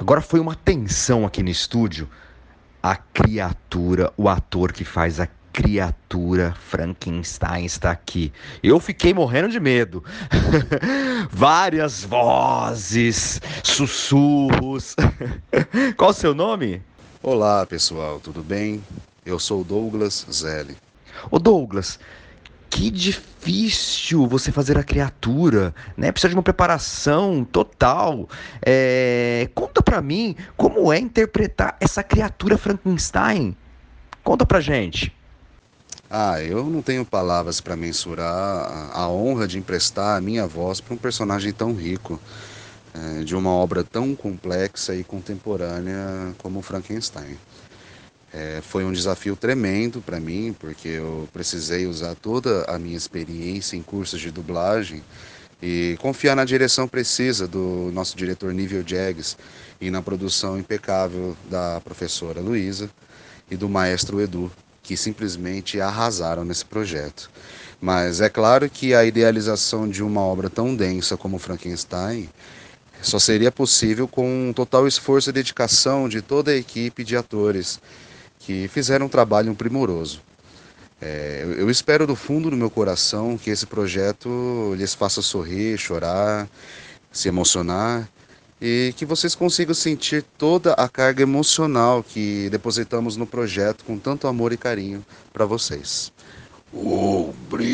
Agora foi uma tensão aqui no estúdio. A criatura, o ator que faz a criatura Frankenstein está aqui. Eu fiquei morrendo de medo. Várias vozes, sussurros. Qual o seu nome? Olá, pessoal, tudo bem? Eu sou Douglas Zelli. Ô Douglas, que difícil você fazer a criatura, né? Precisa de uma preparação total. É... Conta pra mim como é interpretar essa criatura Frankenstein. Conta pra gente. Ah, eu não tenho palavras para mensurar a honra de emprestar a minha voz para um personagem tão rico, é, de uma obra tão complexa e contemporânea como Frankenstein. É, foi um desafio tremendo para mim, porque eu precisei usar toda a minha experiência em cursos de dublagem e confiar na direção precisa do nosso diretor Nível Jags e na produção impecável da professora Luísa e do maestro Edu, que simplesmente arrasaram nesse projeto. Mas é claro que a idealização de uma obra tão densa como Frankenstein só seria possível com um total esforço e dedicação de toda a equipe de atores que fizeram um trabalho primoroso. É, eu espero do fundo do meu coração que esse projeto lhes faça sorrir, chorar, se emocionar e que vocês consigam sentir toda a carga emocional que depositamos no projeto com tanto amor e carinho para vocês. Obrigado.